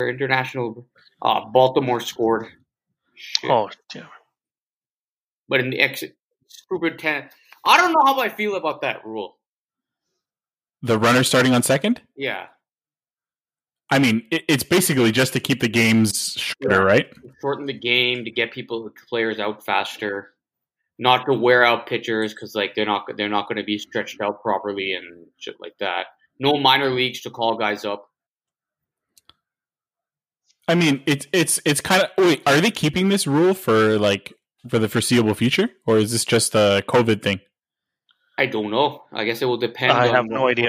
international. Uh, Baltimore scored. Shit. Oh, damn! But in the exit, stupid ten. I don't know how I feel about that rule. The runner starting on second. Yeah, I mean, it, it's basically just to keep the games shorter, right? shorten the game to get people players out faster, not to wear out pitchers because like they're not they're not going to be stretched out properly and shit like that. No minor leagues to call guys up. I mean, it's it's it's kind of. Wait, are they keeping this rule for like for the foreseeable future, or is this just a COVID thing? I don't know. I guess it will depend. I on have no idea.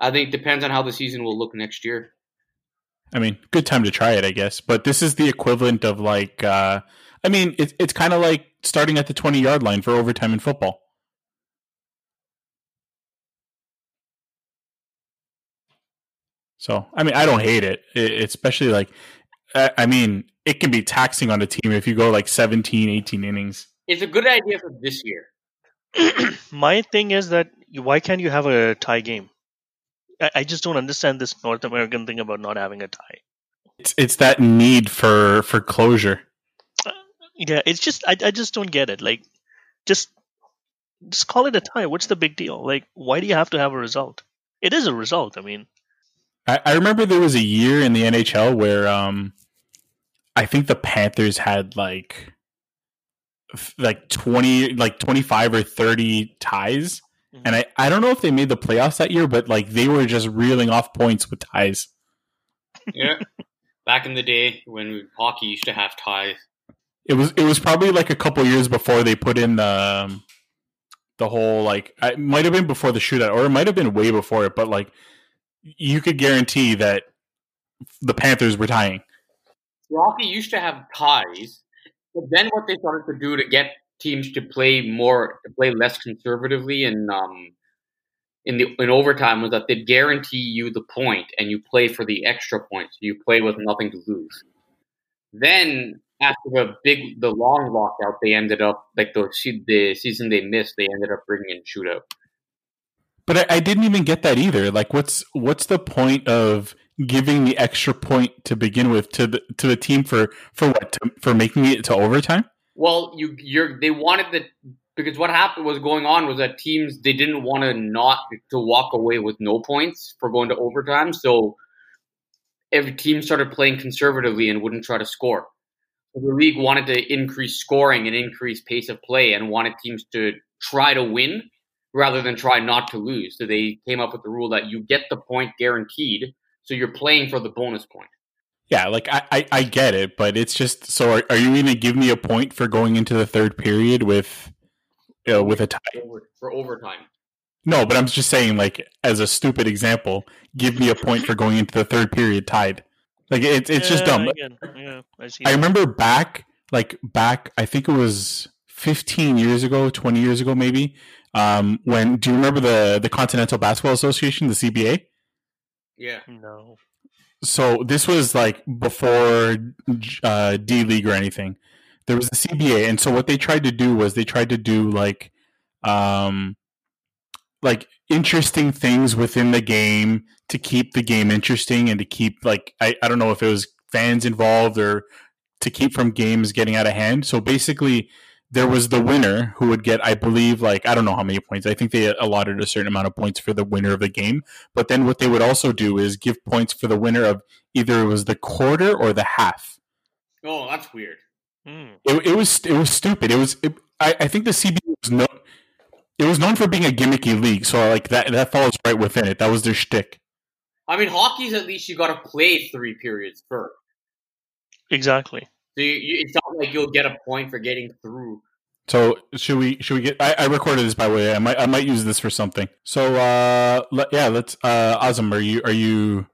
I think it depends on how the season will look next year. I mean, good time to try it, I guess. But this is the equivalent of like, uh, I mean, it's it's kind of like starting at the twenty yard line for overtime in football. So, I mean, I don't hate it, it especially like, I I mean, it can be taxing on a team if you go like 17, 18 innings. It's a good idea for this year. My thing is that why can't you have a tie game? I, I just don't understand this North American thing about not having a tie. It's it's that need for for closure. Yeah, it's just I, I just don't get it. Like, just just call it a tie. What's the big deal? Like, why do you have to have a result? It is a result. I mean, I, I remember there was a year in the NHL where um I think the Panthers had like like 20 like 25 or 30 ties and I, I don't know if they made the playoffs that year but like they were just reeling off points with ties Yeah. Back in the day when hockey used to have ties. it was it was probably like a couple years before they put in the um, the whole like it might have been before the shootout or it might have been way before it but like you could guarantee that the Panthers were tying Hockey used to have ties, but then what they started to do to get teams to play more, to play less conservatively and um, in the in overtime was that they'd guarantee you the point and you play for the extra points. You play with nothing to lose. Then after the big, the long lockout, they ended up like the the season they missed. They ended up bringing in shootout. But I, I didn't even get that either. Like, what's what's the point of giving the extra point to begin with to the to the team for for what to, for making it to overtime? Well, you you're they wanted the because what happened was going on was that teams they didn't want to not to walk away with no points for going to overtime. So every team started playing conservatively and wouldn't try to score. The league wanted to increase scoring and increase pace of play and wanted teams to try to win rather than try not to lose. So they came up with the rule that you get the point guaranteed, so you're playing for the bonus point. Yeah, like I, I, I get it, but it's just so. Are, are you going to give me a point for going into the third period with uh, with a tie? Over, for overtime. No, but I'm just saying, like as a stupid example, give me a point for going into the third period tied. Like it's it's just dumb. Again, yeah, I. I remember back, like back, I think it was 15 years ago, 20 years ago, maybe. Um, when do you remember the the Continental Basketball Association, the CBA? Yeah. No. So this was like before uh, D League or anything. There was the CBA, and so what they tried to do was they tried to do like, um, like interesting things within the game to keep the game interesting and to keep like I, I don't know if it was fans involved or to keep from games getting out of hand. So basically, there was the winner who would get, I believe, like I don't know how many points. I think they allotted a certain amount of points for the winner of the game. But then what they would also do is give points for the winner of either it was the quarter or the half. Oh, that's weird. Hmm. It, it was it was stupid. It was it, I, I think the CBA was no, it was known for being a gimmicky league. So like that that falls right within it. That was their shtick. I mean, hockey's at least you got to play three periods first. Exactly. So you, you, it's not like you'll get a point for getting through. So should we should we get? I, I recorded this by the way. I might I might use this for something. So uh, let, yeah, let's. Uh, Azam, are you are you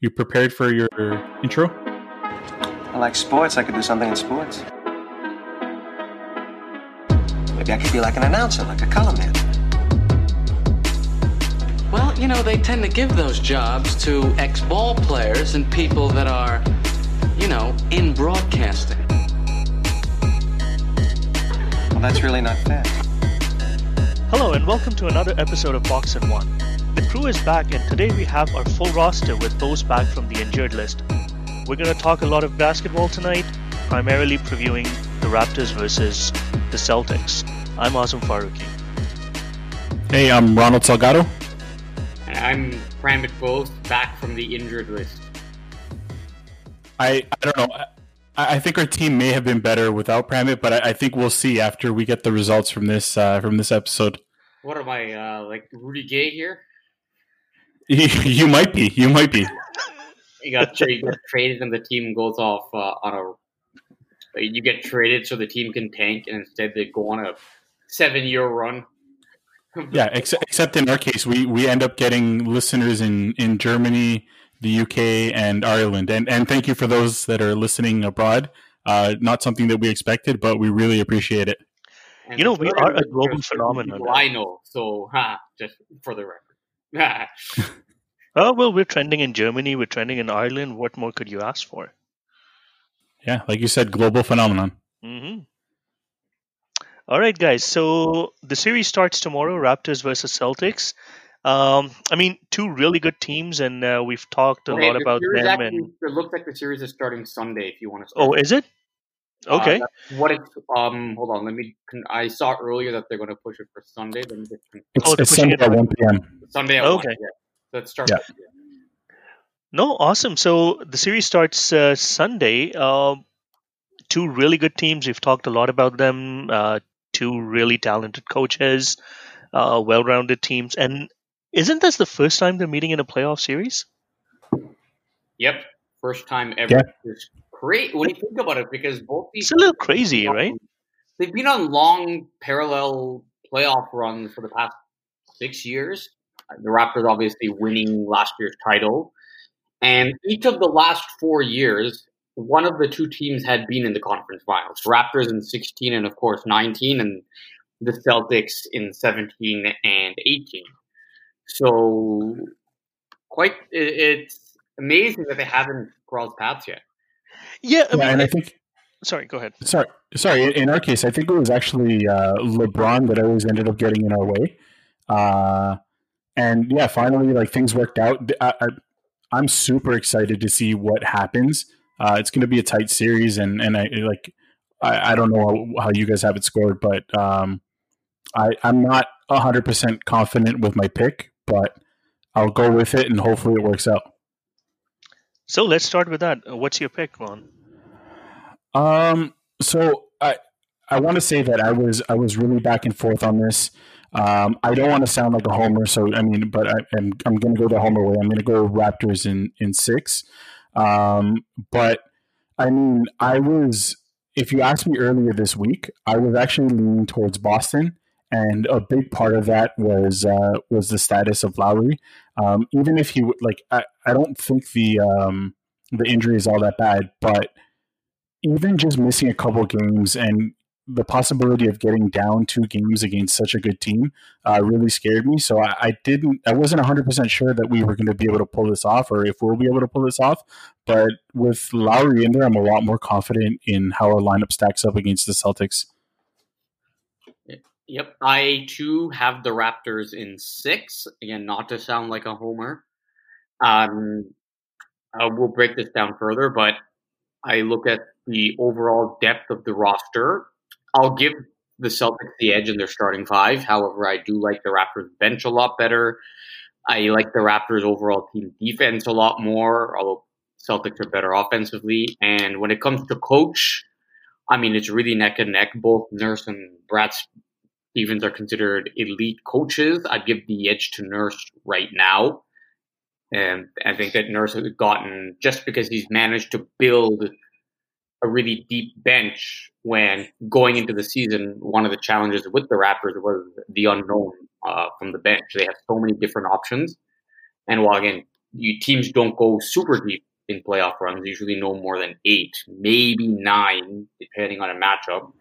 you prepared for your intro? I like sports. I could do something in sports. Maybe I could be like an announcer, like a color man. Well, you know, they tend to give those jobs to ex ball players and people that are, you know, in broadcasting. Well, that's really not fair. Hello and welcome to another episode of Box and One. The crew is back and today we have our full roster with those back from the injured list. we're going to talk a lot of basketball tonight, primarily previewing the Raptors versus the Celtics. I'm Azam Faruqi. Hey, I'm Ronald Salgado. And I'm Pramit Bose, back from the injured list. I, I don't know. I, think our team may have been better without Pramit, but I, think we'll see after we get the results from this uh, from this episode. What am I, uh, like Rudy Gay here? You, you might be. You might be. You got, tra- you get traded and the team goes off uh, on a. You get traded so the team can tank, and instead they go on a seven-year run. Yeah, except, except in our case, we, we end up getting listeners in, in Germany, the UK, and Ireland. And and thank you for those that are listening abroad. Uh, not something that we expected, but we really appreciate it. And You know, we are a global phenomenon. I know, so ha, just for the record. Oh, well, we're trending in Germany, we're trending in Ireland. What more could you ask for? Yeah, like you said, global phenomenon. hmm All right, guys. So the series starts tomorrow Raptors versus Celtics. Um, I mean, two really good teams, and uh, we've talked a Okay, lot the about them. actually- And It looks like the series is starting Sunday. If you want to. Start. oh, is it? Uh, Okay. that's what it's um. Hold on. Let me. con- I saw earlier that they're going to push it for Sunday. Let me just con- It's, Oh, it's Sunday it at 1 p.m. Sunday. At Okay. One, yeah. Let's start. Yeah. that, No, awesome. So the series starts uh, Sunday. Um two really good teams. We've talked a lot about them. Uh, two really talented coaches, uh, well-rounded teams. And isn't this the first time they're meeting in a playoff series? Yep. First time ever. Yeah. It's great when you think about it because both these It's a little crazy, right? They've been on long parallel playoff runs for the past six years. The Raptors obviously winning last year's title. And each of the last four years, one of the two teams had been in the conference finals. Raptors in 16 and, of course, 19, and the Celtics in 17 and 18. So, quite, it- it's amazing that they haven't crossed paths yet. Yeah, I Yeah, and I think sorry, go ahead. Sorry, sorry. In our case, I think it was actually uh, LeBron that always ended up getting in our way. Uh, and yeah, finally, like things worked out. I, I, I'm super excited to see what happens. Uh, it's going to be a tight series, and and I like I, I don't know how, how you guys have it scored, but um, I I'm not hundred percent confident with my pick, but I'll go with it, and hopefully it works out. So let's start with that. Uh, What's your pick, Ron? Um. So I I want to say that I was I was really back and forth on this. Um, I don't want to sound like a homer, so I mean, but I, I'm I'm going to go the homer way. I'm going to go Raptors in in six. Um, but I mean, I was if you asked me earlier this week, I was actually leaning towards Boston, and a big part of that was uh, was the status of Lowry. Um, even if he like, I, I don't think the um, the injury is all that bad, but even just missing a couple games and the possibility of getting down two games against such a good team uh, really scared me. So I, I didn't, I wasn't 100% sure that we were going to be able to pull this off or if we'll be able to pull this off. But with Lowry in there, I'm a lot more confident in how our lineup stacks up against the Celtics. Yep, I too have the Raptors in six. Again, not to sound like a homer. Um, uh, we'll break this down further, but I look at the overall depth of the roster. I'll give the Celtics the edge in their starting five. However, I do like the Raptors bench a lot better. I like the Raptors overall team defense a lot more, although Celtics are better offensively. And when it comes to coach, I mean, it's really neck and neck. Both Nurse and Brad Stevens are considered elite coaches. I'd give the edge to Nurse right now. And I think that Nurse has gotten, just because he's managed to build a really deep bench when going into the season, one of the challenges with the Raptors was the unknown uh, from the bench. They have so many different options. And while, again, you, teams don't go super deep in playoff runs, usually no more than eight, maybe nine, depending on a matchup.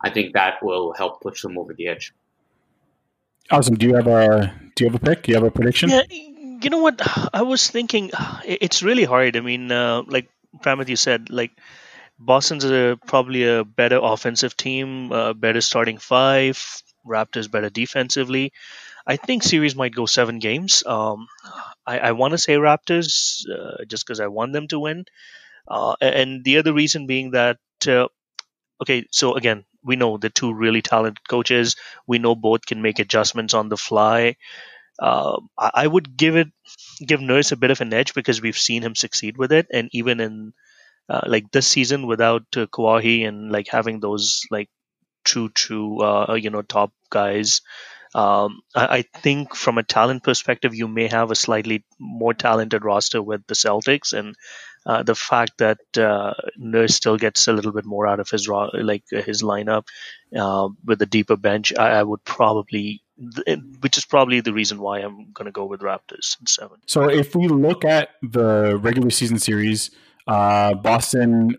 I think that will help push them over the edge. Awesome. Do you have a Do you have a pick? Do you have a prediction? Yeah, you know what? I was thinking it's really hard. I mean, uh, like Pramit, you said, like Boston's a, probably a better offensive team, uh, better starting five. Raptors better defensively. I think series might go seven games. Um, I, I want to say Raptors uh, just because I want them to win. Uh, and the other reason being that, uh, okay, so again, we know the two really talented coaches. We know both can make adjustments on the fly. Uh, I, would give it give Nurse a bit of an edge because we've seen him succeed with it, and even in uh, like this season without uh, Kawhi and like having those like true true uh, you know top guys um, I, I, think from a talent perspective, you may have a slightly more talented roster with the Celtics, and uh, the fact that uh, Nurse still gets a little bit more out of his like uh, his lineup uh, with a deeper bench, I, I, would probably, which is probably the reason why I'm going to go with Raptors in seven. So if we look at the regular season series, uh, Boston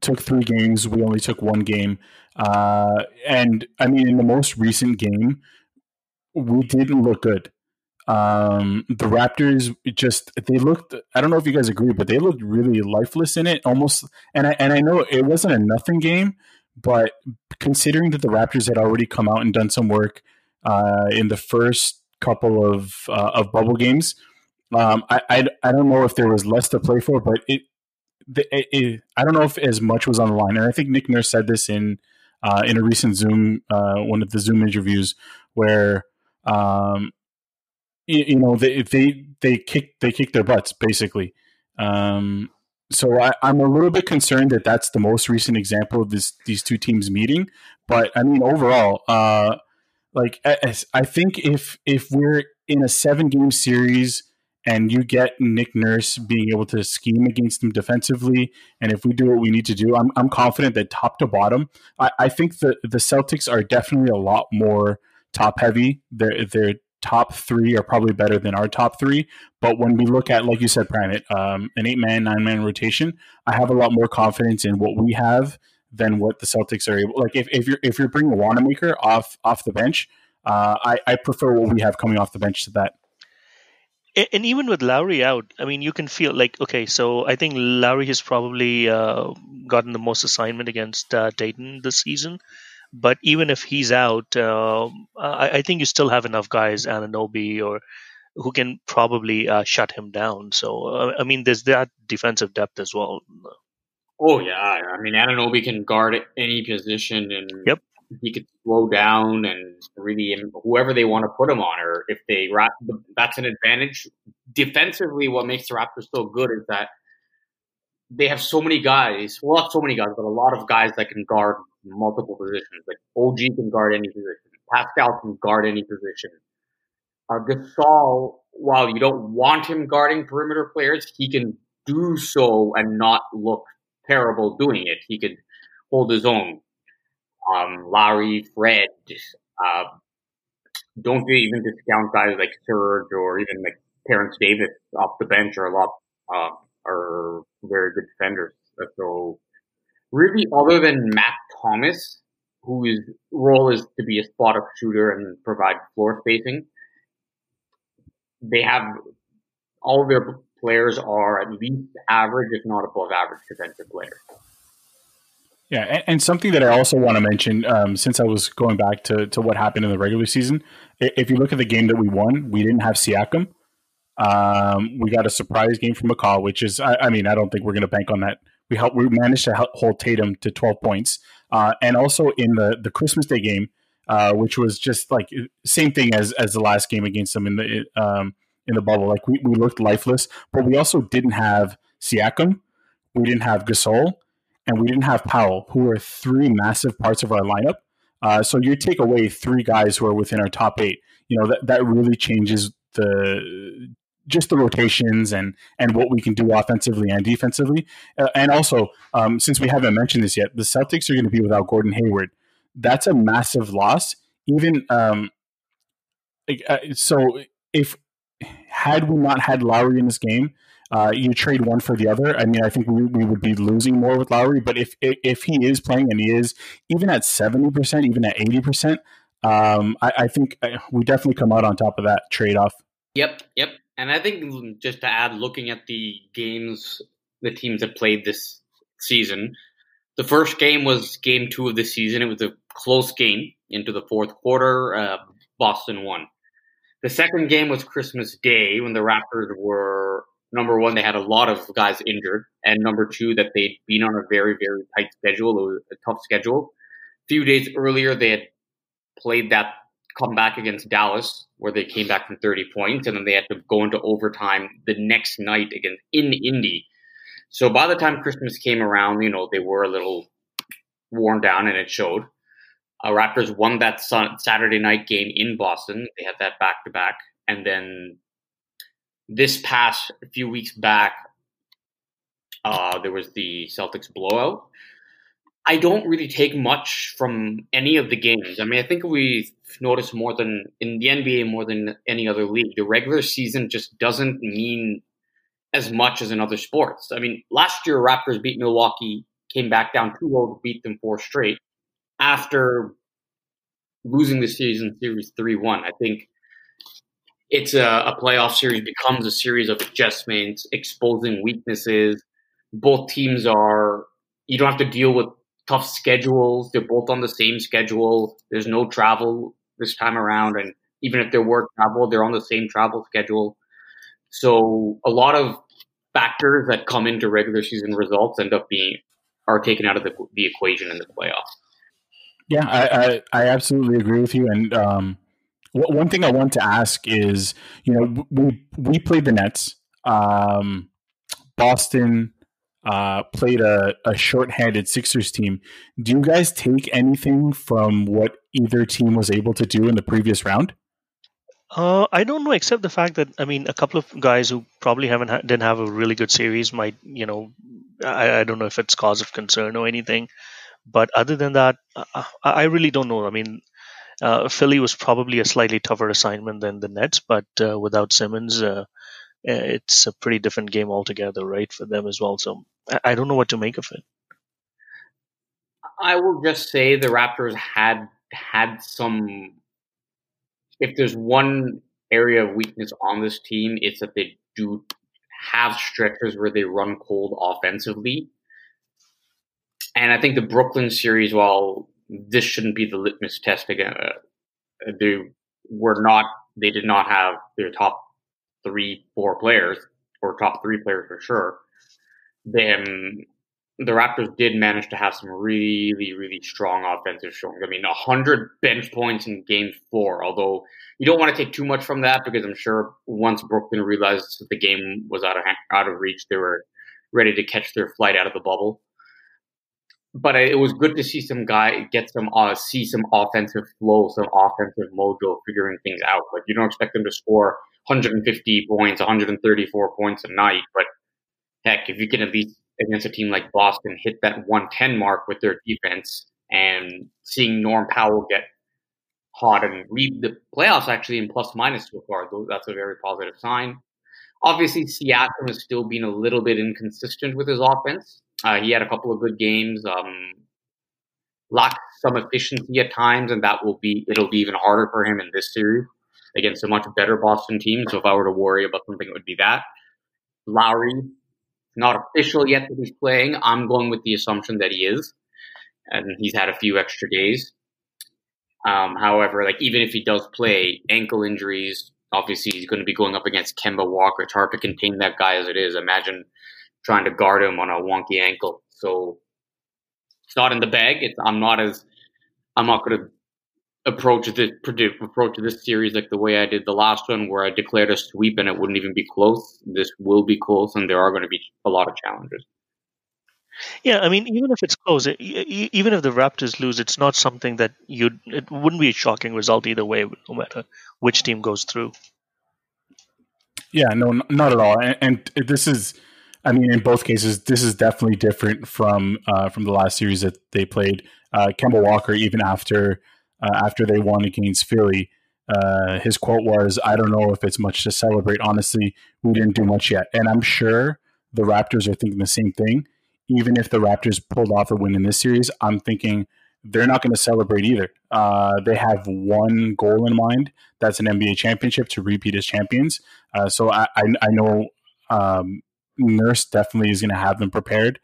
took three games. We only took one game. Uh, and I mean, in the most recent game, we didn't look good. Um, the Raptors just they looked. I don't know if you guys agree, but they looked really lifeless in it. Almost, and I and I know it wasn't a nothing game, but considering that the Raptors had already come out and done some work uh, in the first couple of uh, of bubble games, um, I, I I don't know if there was less to play for, but it, it, it I don't know if as much was on the line. And I think Nick Nurse said this in uh, in a recent Zoom uh, one of the Zoom interviews where um, you, you, know, they they they kick they kick their butts basically. Um, so I, am a little bit concerned that that's the most recent example of this these two teams meeting. But I mean, overall, uh, like I think if if we're in a seven game series and you get Nick Nurse being able to scheme against them defensively, and if we do what we need to do, I'm, I'm confident that top to bottom, I, I think the the Celtics are definitely a lot more top heavy. Their their top three are probably better than our top three. But when we look at, like you said, Pramit, um, an eight man, nine man rotation, I have a lot more confidence in what we have than what the Celtics are able. Like if, if you're if you're bringing Wanamaker off off the bench, uh, I, I prefer what we have coming off the bench to that. And even with Lowry out, I mean, you can feel like okay. So I think Lowry has probably uh, gotten the most assignment against uh, Dayton this season. But even if he's out, uh, I, I, think you still have enough guys, Anunoby or who can probably uh, shut him down. So uh, I mean, there's that defensive depth as well. Oh yeah, I mean Anunoby can guard any position, and yep. he could slow down and really whoever they want to put him on, or if they that's an advantage defensively. What makes the Raptors so good is that they have so many guys. Well, not so many guys, but a lot of guys that can guard multiple positions. Like OG can guard any position. Pascal can guard any position. Uh, Gasol, while you don't want him guarding perimeter players, he can do so and not look terrible doing it. He could hold his own. Um, Lowry, Fred, uh, don't even discount guys like Serge or even like Terence Davis off the bench are a lot uh, are very good defenders. So really, other than Matt Thomas, whose role is to be a spot up shooter and provide floor spacing, they have all of their players are at least average, if not above average, defensive players. Yeah, and, and something that I also want to mention, um, since I was going back to, to what happened in the regular season, if you look at the game that we won, we didn't have Siakam. Um, we got a surprise game from McCaw, which is, I, I mean, I don't think we're going to bank on that. We helped, we managed to hold Tatum to 12 points. Uh, and also in the, the Christmas Day game, uh, which was just like same thing as, as the last game against them in the, um, in the bubble. Like we, we looked lifeless, but we also didn't have Siakam. We didn't have Gasol and we didn't have Powell, who are three massive parts of our lineup. Uh, so you take away three guys who are within our top eight. You know that that really changes the just the rotations and and what we can do offensively and defensively. Uh, and also, um, since we haven't mentioned this yet, the Celtics are going to be without Gordon Hayward. That's a massive loss. Even um, uh, so, if had we not had Lowry in this game, uh, you trade one for the other. I mean, I think we, we would be losing more with Lowry. But if if he is playing and he is even at seventy percent, even at eighty percent, um, I, I think uh, we definitely come out on top of that trade off. Yep, yep. And I think just to add, looking at the games the teams have played this season, the first game was game two of the season. It was a close game into the fourth quarter. Uh, Boston won. The second game was Christmas Day when the Raptors were number one, they had a lot of guys injured, and number two, that they'd been on a very, very tight schedule. It was a tough schedule. A few days earlier, they had played that comeback against Dallas, where they came back from 30 points, and then they had to go into overtime the next night against in Indy. So by the time Christmas came around, you know, they were a little worn down, and it showed. Uh, Raptors won that sun- Saturday night game in Boston. They had that back to back, and then this past few weeks back, uh, there was the Celtics blowout. I don't really take much from any of the games. I mean, I think we've noticed more than in the NBA more than any other league. The regular season just doesn't mean as much as in other sports. I mean, last year Raptors beat Milwaukee, came back down 2-0 to beat them four straight after losing the season series 3-1. I think it's a, a playoff series becomes a series of adjustments, exposing weaknesses. Both teams are you don't have to deal with tough schedules. They're both on the same schedule. There's no travel this time around, and even if there were travel, they're on the same travel schedule. So a lot of factors that come into regular season results end up being are taken out of the, the equation in the playoffs. Yeah, I, I, I absolutely agree with you. And um, one thing I want to ask is, you know, we we played the Nets. Um, Boston uh, played a, a short-handed Sixers team. Do you guys take anything from what either team was able to do in the previous round? Uh, I don't know, except the fact that I mean, a couple of guys who probably haven't ha- didn't have a really good series might, you know, I, I don't know if it's cause of concern or anything. But other than that, I, I really don't know. I mean, uh, Philly was probably a slightly tougher assignment than the Nets, but uh, without Simmons, uh, it's a pretty different game altogether, right, for them as well. So I, don't know what to make of it. I will just say the Raptors had had some. If there's one area of weakness on this team, it's that they do have stretches where they run cold offensively. And I think the Brooklyn series, while this shouldn't be the litmus test again, uh, they were not, they did not have their top three, four players, or top three players for sure. Then the Raptors did manage to have some really, really strong offensive showing. I mean, 100 bench points in game four, although you don't want to take too much from that because I'm sure once Brooklyn realized that the game was out of, out of reach, they were ready to catch their flight out of the bubble but it was good to see some guy get some uh, see some offensive flow, some offensive mojo, figuring things out. Like you don't expect them to score 150 points, 134 points a night, but heck, if you can at least against a team like Boston hit that 110 mark with their defense, and seeing Norm Powell get hot and lead the playoffs actually in plus minus so far, that's a very positive sign. Obviously, Siakam has still been a little bit inconsistent with his offense. Uh, he had a couple of good games. Um, lacked some efficiency at times, and that will be it'll be even harder for him in this series against a much better Boston team. So if I were to worry about something, it would be that. Lowry, not official yet that he's playing. I'm going with the assumption that he is, and he's had a few extra days. Um, however, like even if he does play, ankle injuries. Obviously, he's going to be going up against Kemba Walker. It's hard to contain that guy as it is. Imagine trying to guard him on a wonky ankle. So it's not in the bag. It's I'm not as I'm not going to approach this approach to this series like the way I did the last one, where I declared a sweep and it wouldn't even be close. This will be close, and there are going to be a lot of challenges. Yeah, I mean, even if it's close, even if the Raptors lose, it's not something that you it wouldn't be a shocking result either way, no matter which team goes through. Yeah, no, not at all. And, and this is I mean, in both cases, this is definitely different from uh, from the last series that they played. Uh, Kemba Walker, even after uh, after they won against Philly, uh, his quote was, "I don't know if it's much to celebrate. Honestly, we didn't do much yet." And I'm sure the Raptors are thinking the same thing. Even if the Raptors pulled off a win in this series, I'm thinking they're not going to celebrate either. Uh, they have one goal in mind. That's an NBA championship to repeat as champions. Uh, so I, I, I know um, Nurse definitely is going to have them prepared,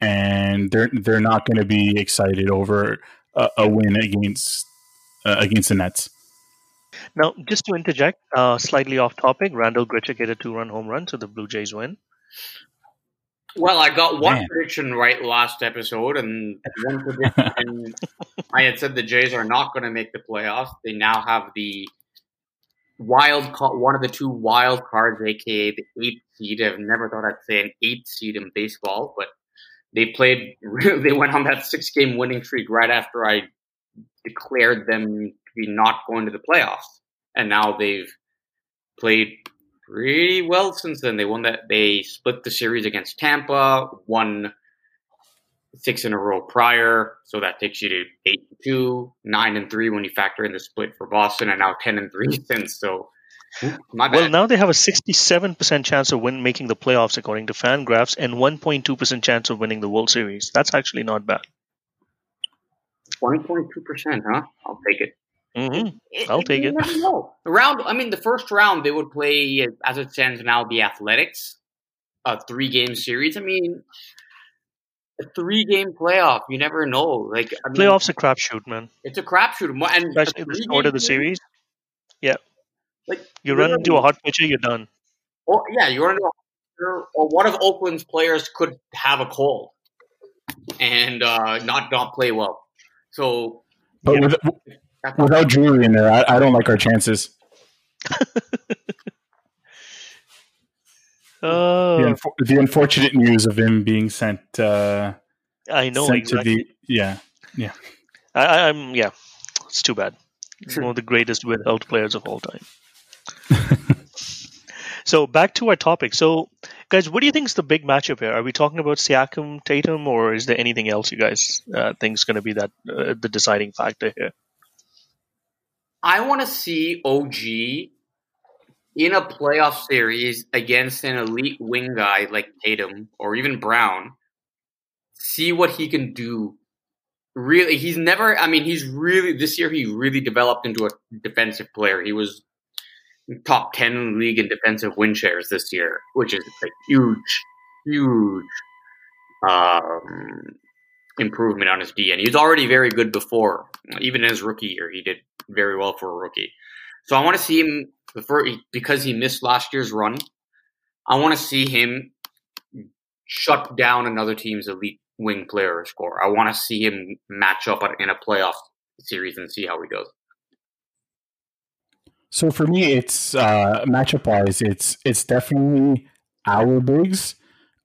and they're they're not going to be excited over a, a win against uh, against the Nets. Now, just to interject, uh, slightly off topic, Randall Grichuk hit a two-run home run, so the Blue Jays win. Well, I got one Man. prediction right last episode, and one prediction I had said the Jays are not going to make the playoffs. They now have the wild card, one of the two wild cards, aka the eighth seed. I've never thought I'd say an eighth seed in baseball, but they played. They went on that six-game winning streak right after I declared them to be not going to the playoffs, and now they've played pretty well since then. They won that. They split the series against Tampa, won six in a row prior, so that takes you to eight and two, nine and three when you factor in the split for Boston, and now ten and three since. So. Well, now they have a 67% chance of win making the playoffs according to Fangraphs, and 1.2% chance of winning the World Series. That's actually not bad. 1.2%, huh? I'll take it. hmm It- I'll take you it. never know. The round, I mean, the first round they would play as it stands now the Athletics, a three-game series. I mean, a three-game playoff. You never know. Like I mean, Playoffs a crapshoot, man. it's a crapshoot, Mo- and a Especially the three-game of the series, series. Yeah, Like you run into a hot pitcher, you're done. Or yeah, you want to know, or one of Oakland's players could have a cold and uh, not not play well. So But Yeah. with, without Drury in there, I, I don't like our chances. The, Oh, unfor- the unfortunate news of him being sent uh, I know sent exactly. to the yeah. I, I- I'm yeah, it's too bad. He's one of the greatest withheld players of all time. so back to our topic. So, guys, what do you think is the big matchup here? Are we talking about Siakam, Tatum, or is there anything else you guys uh, think is going to be that uh, the deciding factor here? I want to see OG in a playoff series against an elite wing guy like Tatum or even Brown. See what he can do. Really, he's never. I mean, he's really this year. He really developed into a defensive player. He was top ten in the league in defensive win shares this year, which is a huge, huge um, improvement on his D. And he was already very good before, even in his rookie year. He did very well for a rookie. So I want to see him before because he missed last year's run. I want to see him shut down another team's elite wing player or score. I want to see him match up in a playoff series and see how he does. So for me, it's uh, matchup wise, it's it's definitely our bigs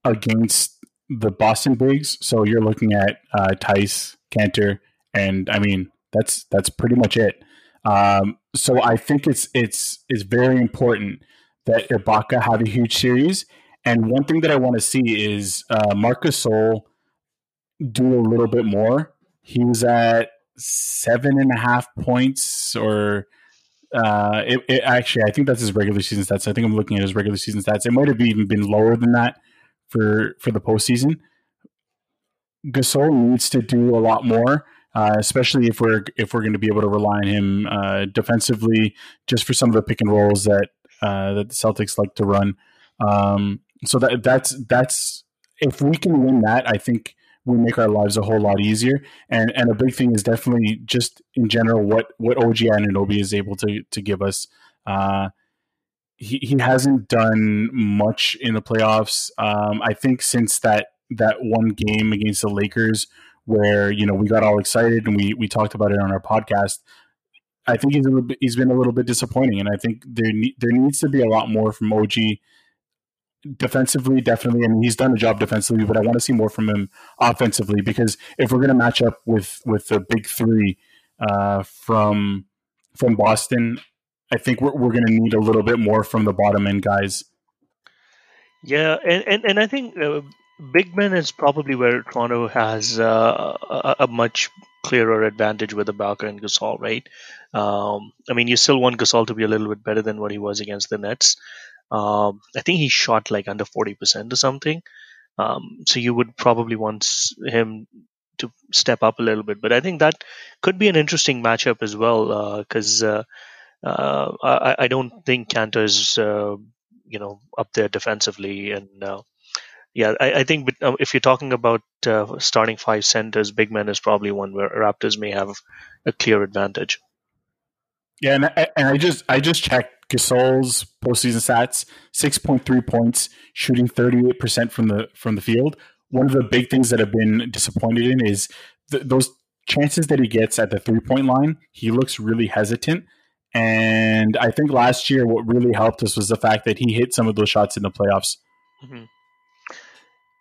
against the Boston bigs. So you're looking at uh, Theis, Kanter, and I mean that's that's pretty much it. Um, so I think it's it's it's very important that Ibaka have a huge series. And one thing that I want to see is uh, Marc Gasol do a little bit more. He was at seven and a half points or uh, it, it actually, I think that's his regular season stats. I think I'm looking at his regular season stats. It might have even been lower than that for for the postseason. Gasol needs to do a lot more, uh, especially if we're if we're going to be able to rely on him uh, defensively, just for some of the pick and rolls that uh, that the Celtics like to run. Um, so that that's that's if we can win that, I think we make our lives a whole lot easier. And and a big thing is definitely just in general what what OG Anunoby is able to to give us. Uh, he he hasn't done much in the playoffs. Um, I think since that that one game against the Lakers where you know we got all excited and we we talked about it on our podcast. I think he's bit, he's been a little bit disappointing, and I think there there needs to be a lot more from OG defensively. Definitely, I mean he's done a job defensively, but I want to see more from him offensively because if we're going to match up with with the big three uh, from from Boston, I think we're we're going to need a little bit more from the bottom end guys. Yeah, and and, and I think uh, big men is probably where Toronto has uh, a, a much clearer advantage with Ibaka and Gasol, right? Um, I mean, you still want Gasol to be a little bit better than what he was against the Nets. Um, I think he shot like under forty percent or something. Um, so you would probably want him to step up a little bit, but I think that could be an interesting matchup as well because uh, uh, I, I don't think Kanter is uh, you know up there defensively and. Uh, yeah, I, I think uh, if you're talking about uh, starting five centers, big man is probably one where Raptors may have a clear advantage. Yeah, and I, and I just I just checked Gasol's postseason stats: six point three points, shooting thirty eight percent from the from the field. One of the big things that I've been disappointed in is th- those chances that he gets at the three point line. He looks really hesitant, and I think last year what really helped us was the fact that he hit some of those shots in the playoffs. hmm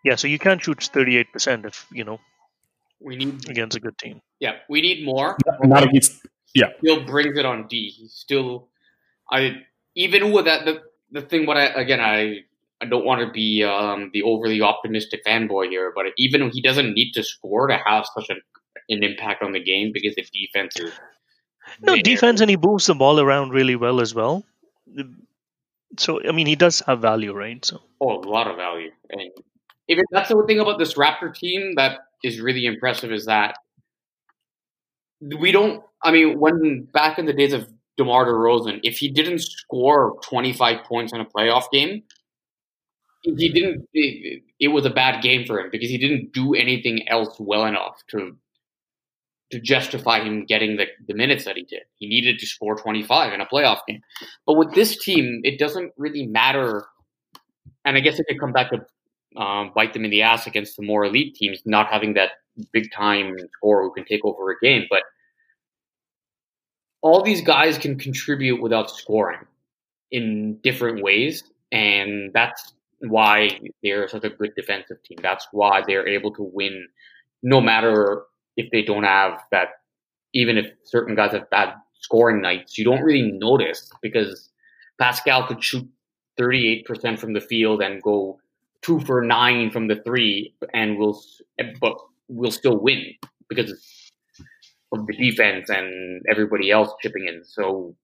Yeah, so you can't shoot thirty eight percent if you know We need, against a good team. yeah, we need more. Not against Yeah, still brings it on D. He's still, I even with that the the thing. What I again I I don't want to be um, the overly optimistic fanboy here, but even he doesn't need to score to have such an, an impact on the game because the defense is No there. defense, and he moves the ball around really well as well. So I mean, he does have value, right? So Oh, a lot of value. And even that's the thing about this Raptor team that is really impressive is that we don't. I mean, when back in the days of DeMar DeRozan, if he didn't score 25 points in a playoff game, he didn't. It, it was a bad game for him because he didn't do anything else well enough to to justify him getting the, the minutes that he did. He needed to score 25 in a playoff game. But with this team, it doesn't really matter and I guess it could come back to um, bite them in the ass against the more elite teams, not having that big time scorer who can take over a game. But all these guys can contribute without scoring in different ways, and that's why they're such a good defensive team. That's why they're able to win, no matter if they don't have that. Even if certain guys have bad scoring nights, you don't really notice because Pascal could shoot 38% from the field and go two for nine from the three, and we'll but we'll still win because of the defense and everybody else chipping in. So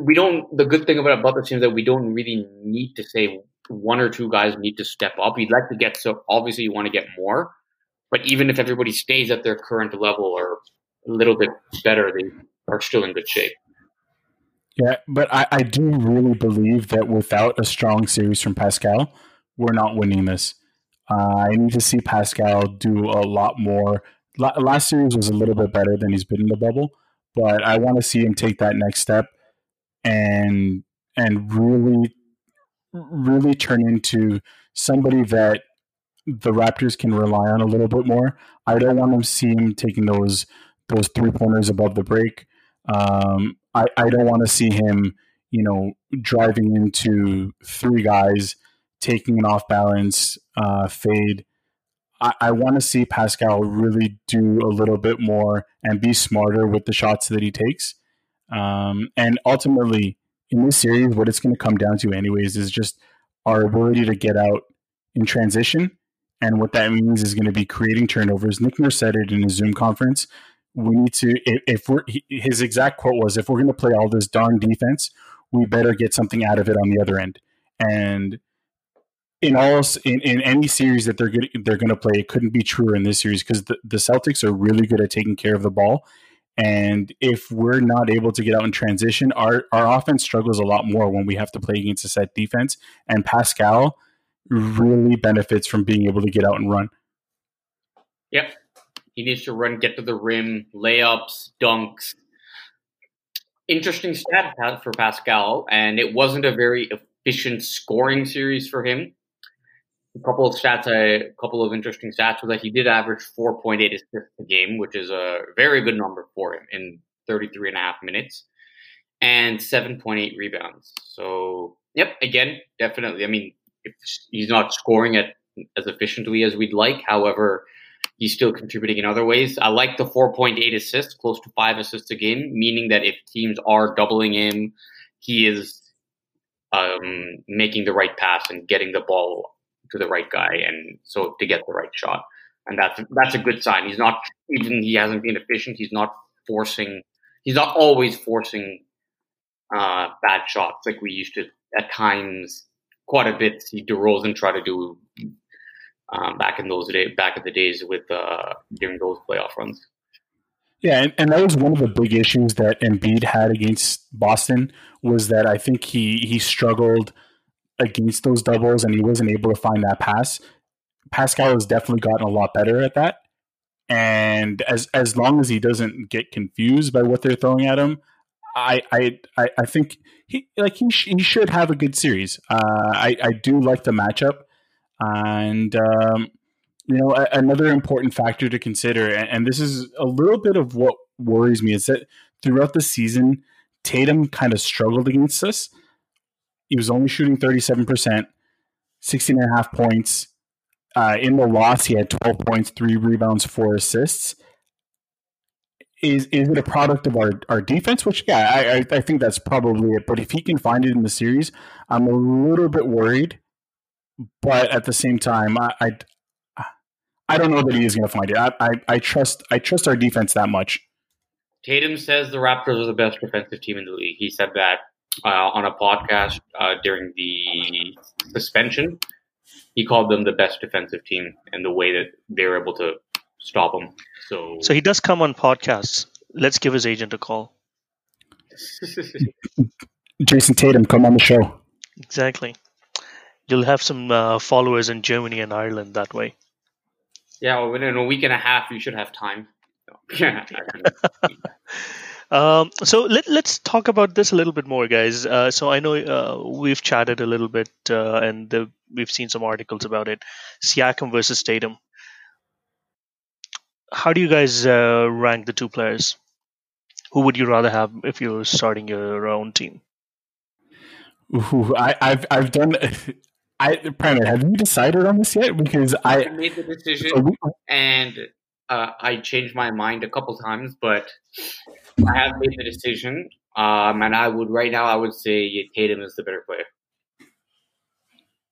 we don't. The good thing about about the team is that we don't really need to say one or two guys need to step up. We'd like to get so obviously you want to get more, but even if everybody stays at their current level or a little bit better, they are still in good shape. Yeah, but I, I do really believe that without a strong series from Pascal, we're not winning this. Uh, I need to see Pascal do a lot more. La- last series was a little bit better than he's been in the bubble, but I want to see him take that next step and and really really turn into somebody that the Raptors can rely on a little bit more. I don't want to see him taking those those three pointers above the break. Um, I, I don't want to see him, you know, driving into three guys, taking an off balance uh, fade. I, I want to see Pascal really do a little bit more and be smarter with the shots that he takes. Um, and ultimately, in this series, what it's going to come down to, anyways, is just our ability to get out in transition. And what that means is going to be creating turnovers. Nick Nurse said it in his Zoom conference we need to if we're his exact quote was if we're going to play all this darn defense we better get something out of it on the other end and in all in, in any series that they're good, they're going to play it couldn't be truer in this series because the, the celtics are really good at taking care of the ball and if we're not able to get out in transition our our offense struggles a lot more when we have to play against a set defense and pascal really benefits from being able to get out and run Yep. He needs to run, get to the rim, layups, dunks. Interesting stat for Pascal, and it wasn't a very efficient scoring series for him. A couple of stats, a couple of interesting stats was that he did average 4.8 assists a game, which is a very good number for him in 33 and a half minutes, and 7.8 rebounds. So, yep, again, definitely. I mean, he's not scoring at as efficiently as we'd like, however, he's still contributing in other ways. I like the 4.8 assists, close to five assists a game, meaning that if teams are doubling him, he is um, making the right pass and getting the ball to the right guy, and so to get the right shot. And that's that's a good sign. He's not even he hasn't been efficient. He's not forcing. He's not always forcing uh, bad shots like we used to at times. Quite a bit. See DeRozan try to do um, back in those days, back in the days with uh, during those playoff runs. Yeah, and, and that was one of the big issues that Embiid had against Boston was that I think he he struggled against those doubles and he wasn't able to find that pass. Pascal has definitely gotten a lot better at that. And as as long as he doesn't get confused by what they're throwing at him, I I I think he like he, sh- he should have a good series. Uh, I I do like the matchup, and um, you know a, another important factor to consider, and, and this is a little bit of what worries me is that throughout the season, Tatum kind of struggled against us. He was only shooting thirty seven percent, 16 and a half points. Uh, in the loss, he had 12 points, three rebounds, four assists is is it a product of our, our defense? Which yeah, I, I think that's probably it. But if he can find it in the series, I'm a little bit worried. But at the same time, I I, I don't know that he is going to find it. I, I, I trust I trust our defense that much. Tatum says the Raptors are the best defensive team in the league. He said that on a podcast uh, during the suspension. He called them the best defensive team and the way that they were able to stop them. So, So he does come on podcasts. Let's give his agent a call. Jayson Tatum, come on the show. Exactly. You'll have some uh, followers in Germany and Ireland that way. yeah, well, in a week and a half, you should have time. Yeah, Um, so let, let's talk about this a little bit more, guys. Uh, so I know uh, we've chatted a little bit uh, and the, we've seen some articles about it. Siakam versus Tatum. How do you guys uh, rank the two players? Who would you rather have if you're starting your own team? Ooh, I, I've I've done. I Pramit, have you decided on this yet? Because I I made the decision, so we- and uh, I changed my mind a couple times, but I have made the decision. Um, and I would right now, I would say Tatum is the better player.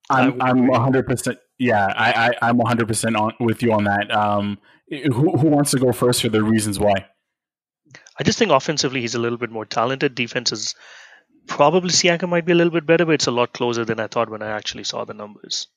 I I'm I'm 100 percent yeah I, I I'm 100 percent on with you on that. Um, who who wants to go first for the reasons why? I just think offensively he's a little bit more talented. Defense is probably Siakam might be a little bit better, but it's a lot closer than I thought when I actually saw the numbers.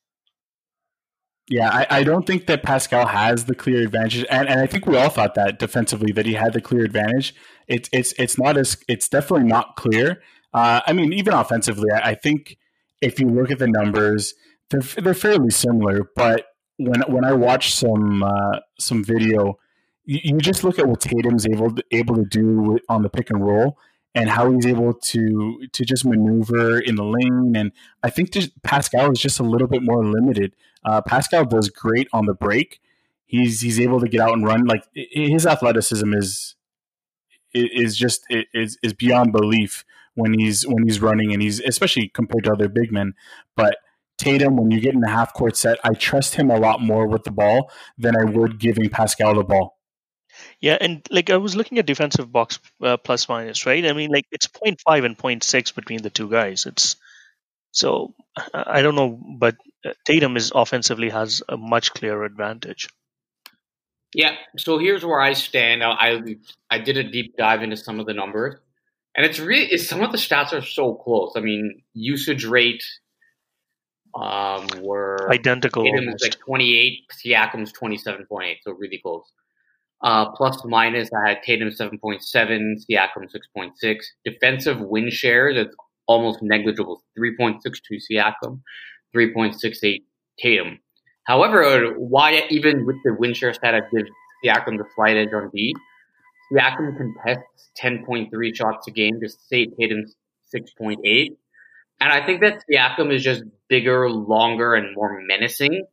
Yeah, I, I don't think that Pascal has the clear advantage, and, and I think we all thought that defensively that he had the clear advantage. It's it's it's not as it's definitely not clear. Uh, I mean, even offensively, I, I think if you look at the numbers, they're they're fairly similar. But when when I watch some uh, some video, you, you just look at what Tatum's able able to do on the pick and roll, and how he's able to to just maneuver in the lane. And I think just Pascal is just a little bit more limited. Uh, Pascal does great on the break. He's he's able to get out and run. Like his athleticism is is just is is beyond belief when he's when he's running and he's especially compared to other big men. But Tatum, when you get in a half court set, I trust him a lot more with the ball than I would giving Pascal the ball. Yeah, and like I was looking at defensive box uh, plus minus, right? I mean, like it's 0.5 and 0.6 between the two guys. It's so I don't know, but uh, Tatum is offensively has a much clearer advantage. Yeah. So here's where I stand. I I, did a deep dive into some of the numbers, and it's really it's, some of the stats are so close. I mean, usage rate um were Identical Tatum's like 28, Siakam's 27.8, so really close. Uh, plus minus, I had Tatum 7.7, Siakam 6.6. Defensive win shares, it's almost negligible. 3.62 Siakam, 3.68 Tatum. However, uh, why even with the win share stat, I give Siakam the slight edge on D. Siakam contests 10.3 shots a game to say Tatum's 6.8. And I think that Siakam is just bigger, longer, and more menacing.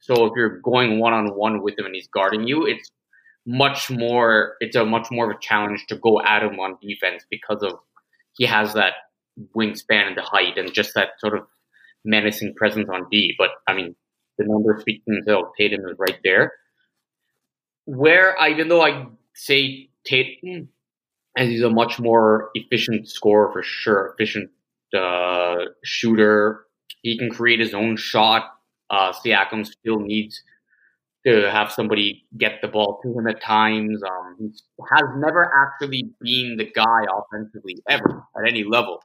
So if you're going one on one with him and he's guarding you, it's much more. It's a much more of a challenge to go at him on defense because of he has that wingspan and the height and just that sort of menacing presence on D. But I mean, the numbers speak for themselves. Tatum is right there. Where I, even though I say Tatum, as he's a much more efficient scorer for sure, efficient uh, shooter. He can create his own shot. Uh, Siakam still needs to have somebody get the ball to him at times. Um, he has never actually been the guy offensively ever at any level.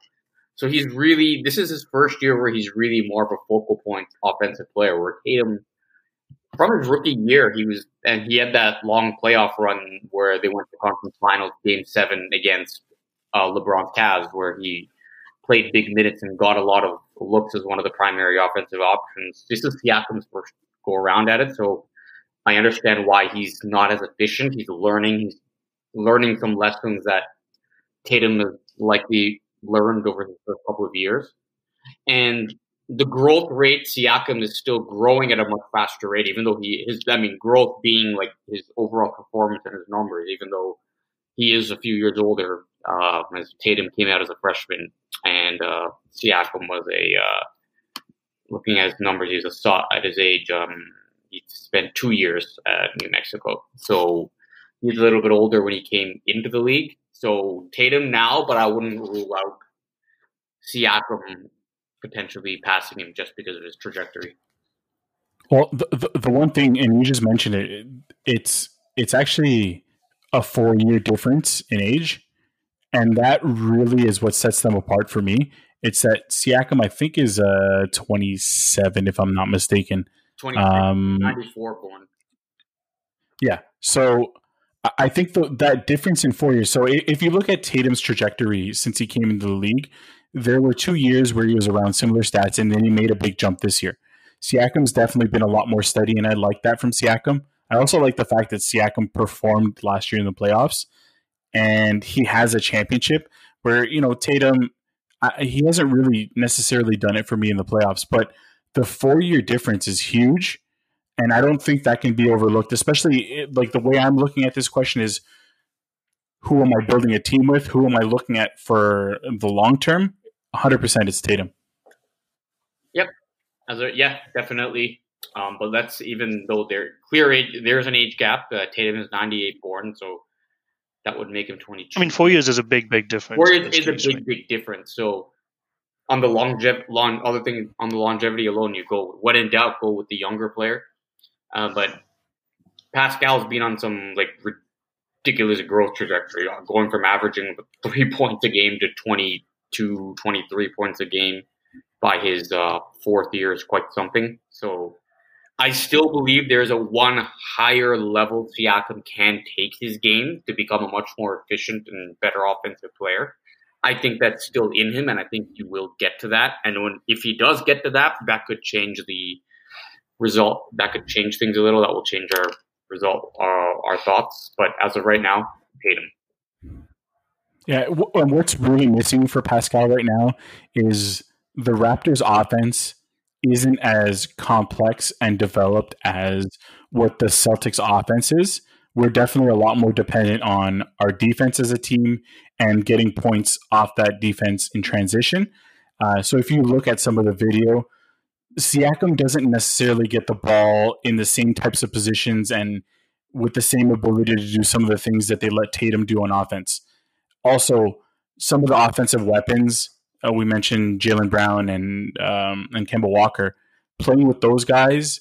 So he's really this is his first year where he's really more of a focal point offensive player. Where Tatum, from his rookie year, he was and he had that long playoff run where they went to conference finals, game seven against uh, LeBron's Cavs, where he played big minutes and got a lot of looks as one of the primary offensive options. This is Siakam's first go around at it, so I understand why he's not as efficient. He's learning. He's learning some lessons that Tatum has likely learned over the first couple of years. And the growth rate, Siakam is still growing at a much faster rate, even though he his I mean growth being like his overall performance and his numbers, even though he is a few years older, uh, as Tatum came out as a freshman and uh, Siakam was a uh, looking at his numbers, he's a at his age. Um, he spent two years at New Mexico, so he's a little bit older when he came into the league. So Tatum now, but I wouldn't rule out Siakam potentially passing him just because of his trajectory. Well, the, the, the one thing, and you just mentioned it, it's it's actually a four year difference in age, and that really is what sets them apart for me. It's that Siakam, I think, is uh, 27, if I'm not mistaken. 23, um, 94 born. Yeah. So I think the, that difference in four years. So if you look at Tatum's trajectory since he came into the league, there were two years where he was around similar stats, and then he made a big jump this year. Siakam's definitely been a lot more steady, and I like that from Siakam. I also like the fact that Siakam performed last year in the playoffs, and he has a championship. Where you know Tatum, I, he hasn't really necessarily done it for me in the playoffs, but the four year difference is huge, and I don't think that can be overlooked. Especially like the way I'm looking at this question is, who am I building a team with? Who am I looking at for the long term? 100 percent it's Tatum. Yep. As a, yeah, definitely. Um, but that's even though there clear age, there's an age gap. Uh, Tatum is 98 born, so that would make him 22. I mean, four years is a big, big difference. Four years is a big, big difference. So on the longevity, long other thing on the longevity alone, you go when in doubt, go with the younger player. Uh, but Pascal's been on some like ridiculous growth trajectory, uh, going from averaging three points a game to 22, 23 points a game by his uh, fourth year is quite something. So I still believe there's a one higher level Siakam can take his game to become a much more efficient and better offensive player. I think that's still in him, and I think he will get to that. And when if he does get to that, that could change the result. That could change things a little. That will change our result, uh, our thoughts. But as of right now, him. Yeah, and what's really missing for Pascal right now is the Raptors' offense isn't as complex and developed as what the Celtics' offense is. We're definitely a lot more dependent on our defense as a team and getting points off that defense in transition. Uh, so if you look at some of the video, Siakam doesn't necessarily get the ball in the same types of positions and with the same ability to do some of the things that they let Tatum do on offense. Also, some of the offensive weapons uh, we mentioned Jaylen Brown and um, and Kemba Walker playing with those guys.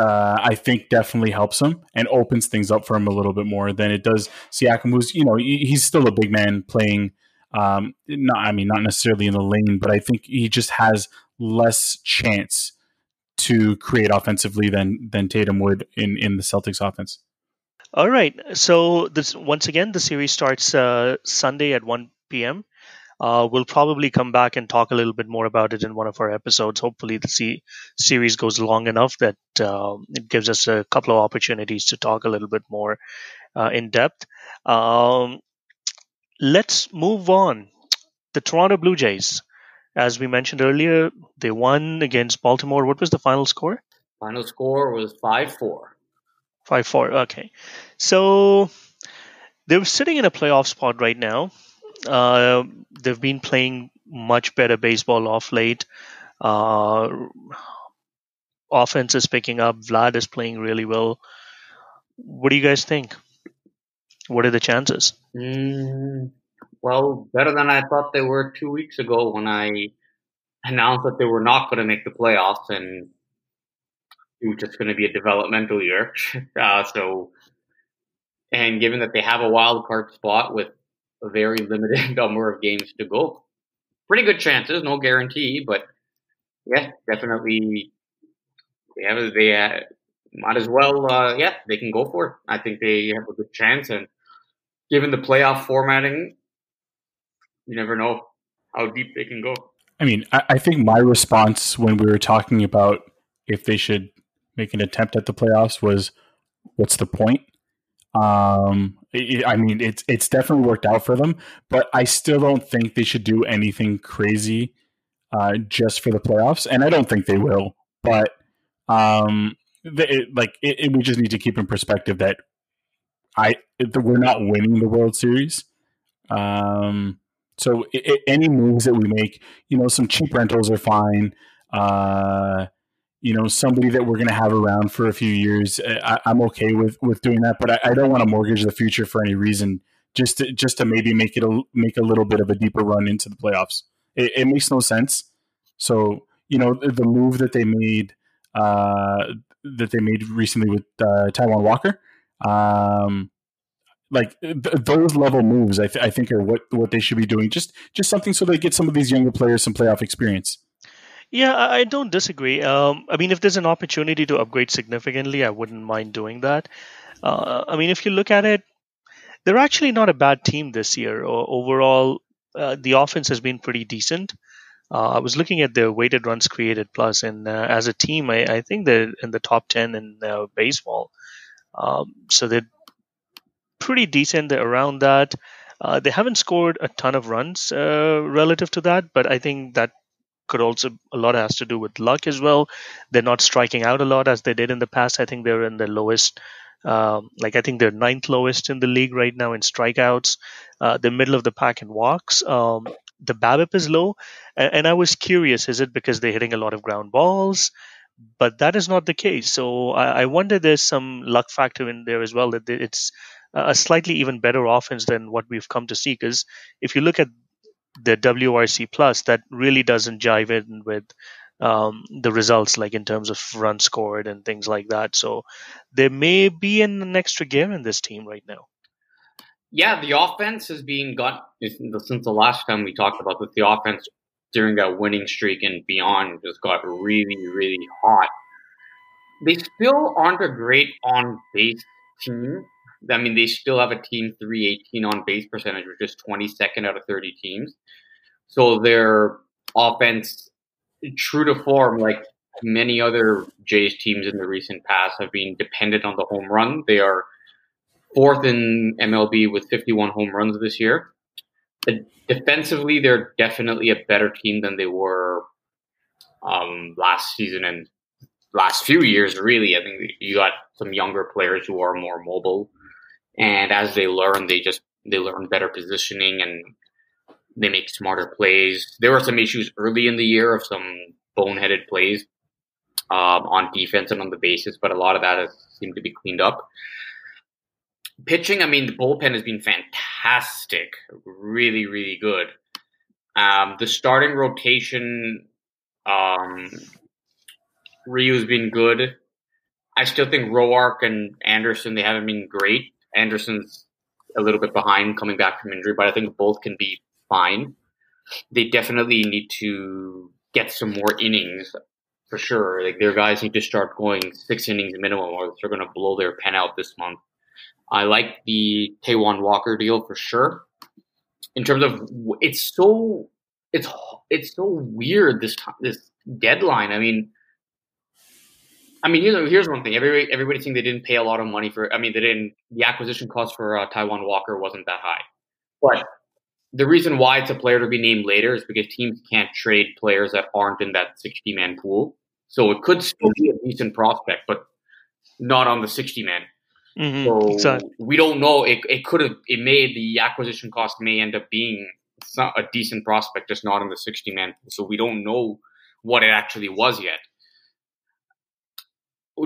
Uh, I think definitely helps him and opens things up for him a little bit more than it does Siakam, who's you know he's still a big man playing. Um, not I mean not necessarily in the lane, but I think he just has less chance to create offensively than than Tatum would in in the Celtics offense. All right. So this once again the series starts uh, Sunday at 1 p.m. Uh, we'll probably come back and talk a little bit more about it in one of our episodes. Hopefully, the c- series goes long enough that uh, it gives us a couple of opportunities to talk a little bit more uh, in depth. Um, let's move on. The Toronto Blue Jays, as we mentioned earlier, they won against Baltimore. What was the final score? Final score was 5 4. 5 4. Okay. So they're sitting in a playoff spot right now. Uh, they've been playing much better baseball off late. Uh, offense is picking up. Vlad is playing really well. What do you guys think? What are the chances? Mm, well, better than I thought they were two weeks ago when I announced that they were not going to make the playoffs and it was just going to be a developmental year. uh, so, and given that they have a wild card spot with a very limited number of games to go. Pretty good chances, no guarantee, but yeah, definitely they have they uh, might as well. Uh, yeah, they can go for it. I think they have a good chance, and given the playoff formatting, you never know how deep they can go. I mean, I, I think my response when we were talking about if they should make an attempt at the playoffs was, "What's the point?" Um, I mean, it's it's definitely worked out for them, but I still don't think they should do anything crazy uh, just for the playoffs, and I don't think they will. But um, they, like, it, it, we just need to keep in perspective that I we're not winning the World Series. Um, so it, any moves that we make, you know, some cheap rentals are fine. Uh, you know, somebody that we're going to have around for a few years, I, am okay with with doing that. But I, I, don't want to mortgage the future for any reason. Just to, just to maybe make it a, make a little bit of a deeper run into the playoffs. It, it makes no sense. So you know, the move that they made uh, that they made recently with uh, Taijuan Walker. Um, like th- those level moves, I, th- I think are what what they should be doing. Just just something so they get some of these younger players some playoff experience. Yeah, I don't disagree. Um, I mean, if there's an opportunity to upgrade significantly, I wouldn't mind doing that. Uh, I mean, if you look at it, they're actually not a bad team this year. Overall, uh, the offense has been pretty decent. Uh, I was looking at their weighted runs created plus, and uh, as a team, I, I, think they're in the top ten in uh, baseball. Um, so they're pretty decent around that. Uh, they haven't scored a ton of runs uh, relative to that, but I think that could also a lot has to do with luck as well. They're not striking out a lot as they did in the past. I think they're in the lowest, um, like I think they're ninth lowest in the league right now in strikeouts. Uh, the middle of the pack in walks. Um, the BABIP is low, and, and I was curious: is it because they're hitting a lot of ground balls? But that is not the case. So I, I wonder there's some luck factor in there as well. That it's a slightly even better offense than what we've come to see. Because if you look at the WRC plus, that really doesn't jive in with um, the results, like in terms of runs scored and things like that. So there may be an extra gear in this team right now. Yeah, the offense has been got since the last time we talked about this. The offense during that winning streak and beyond just got really, really hot. They still aren't a great on base team, I mean, they still have a team 318 on base percentage, which is 22nd out of 30 teams. So their offense, true to form, like many other Jays teams in the recent past, have been dependent on the home run. They are fourth in MLB with 51 home runs this year. Defensively, they're definitely a better team than they were um, last season and last few years. Really, I think you got some younger players who are more mobile and as they learn, they just they learn better positioning and they make smarter plays. There were some issues early in the year of some boneheaded plays um, on defense and on the bases, but a lot of that has seemed to be cleaned up. Pitching, I mean, the bullpen has been fantastic, really, really good. Um, the starting rotation, um, Ryu has been good. I still think Roark and Anderson they haven't been great. Anderson's a little bit behind coming back from injury, but I think both can be fine. They definitely need to get some more innings for sure. Like their guys need to start going six innings minimum, or they're going to blow their pen out this month. I like the Taijuan Walker deal for sure. In terms of it's so it's it's so weird this time, this deadline. I mean, I mean, here's, here's one thing. Everybody, everybody think they didn't pay a lot of money for. I mean, they didn't. The acquisition cost for uh, Taijuan Walker wasn't that high, but the reason why it's a player to be named later is because teams can't trade players that aren't in that 60 man pool. So it could still be a decent prospect, but not on the 60 man. Mm-hmm, so exactly. we don't know. It, it could have. It may the acquisition cost may end up being a decent prospect, just not in the 60 man. So we don't know what it actually was yet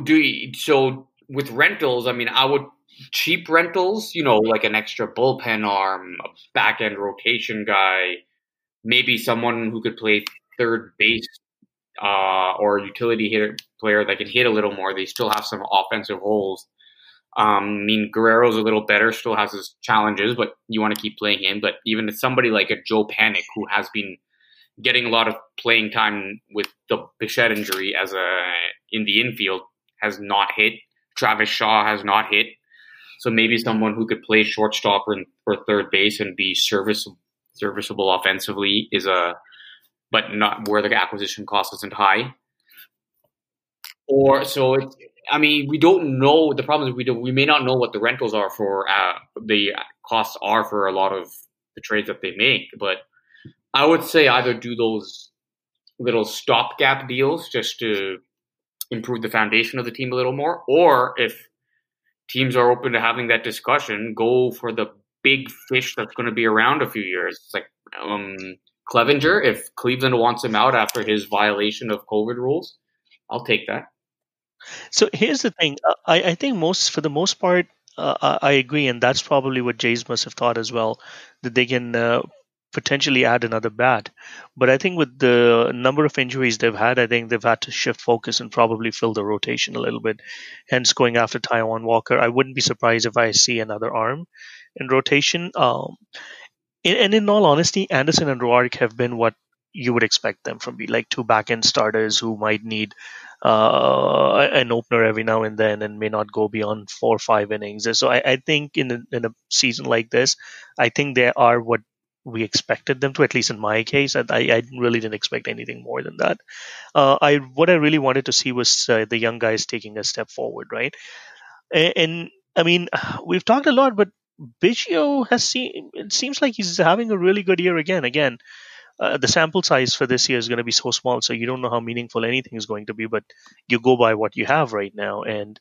do you, so with rentals. I mean, I would cheap rentals. You know, like an extra bullpen arm, a back end rotation guy, maybe someone who could play third base uh, or utility hitter player that can hit a little more. They still have some offensive holes. Um, I mean, Guerrero's a little better, still has his challenges, but you want to keep playing him. But even somebody like a Joe Panik, who has been getting a lot of playing time with the Bichette injury as a in the infield, has not hit. Travis Shaw has not hit. So maybe someone who could play shortstop or, or third base and be serviceable, serviceable offensively is a, but not where the acquisition cost isn't high. Or so it's I mean, we don't know. The problem is we do, we may not know what the rentals are for uh, the costs are for a lot of the trades that they make. But I would say either do those little stopgap deals just to improve the foundation of the team a little more, or if teams are open to having that discussion, go for the big fish that's going to be around a few years. It's like um, Clevinger. If Cleveland wants him out after his violation of COVID rules, I'll take that. So here's the thing. Uh, I, I think most, for the most part, uh, I agree, and that's probably what Jays must have thought as well, that they can uh, potentially add another bat. But I think with the number of injuries they've had, I think they've had to shift focus and probably fill the rotation a little bit. Hence, going after Taijuan Walker, I wouldn't be surprised if I see another arm in rotation. Um, and in all honesty, Anderson and Roark have been what you would expect them from be like two back end starters who might need uh, an opener every now and then and may not go beyond four or five innings. So I, I think in a, in a season like this, I think they are what we expected them to. At least in my case, I, I really didn't expect anything more than that. Uh, I what I really wanted to see was uh, the young guys taking a step forward, right? And, and I mean, we've talked a lot, but Biggio has seen. It seems like he's having a really good year again. Again, uh, the sample size for this year is going to be so small, so you don't know how meaningful anything is going to be. But you go by what you have right now, and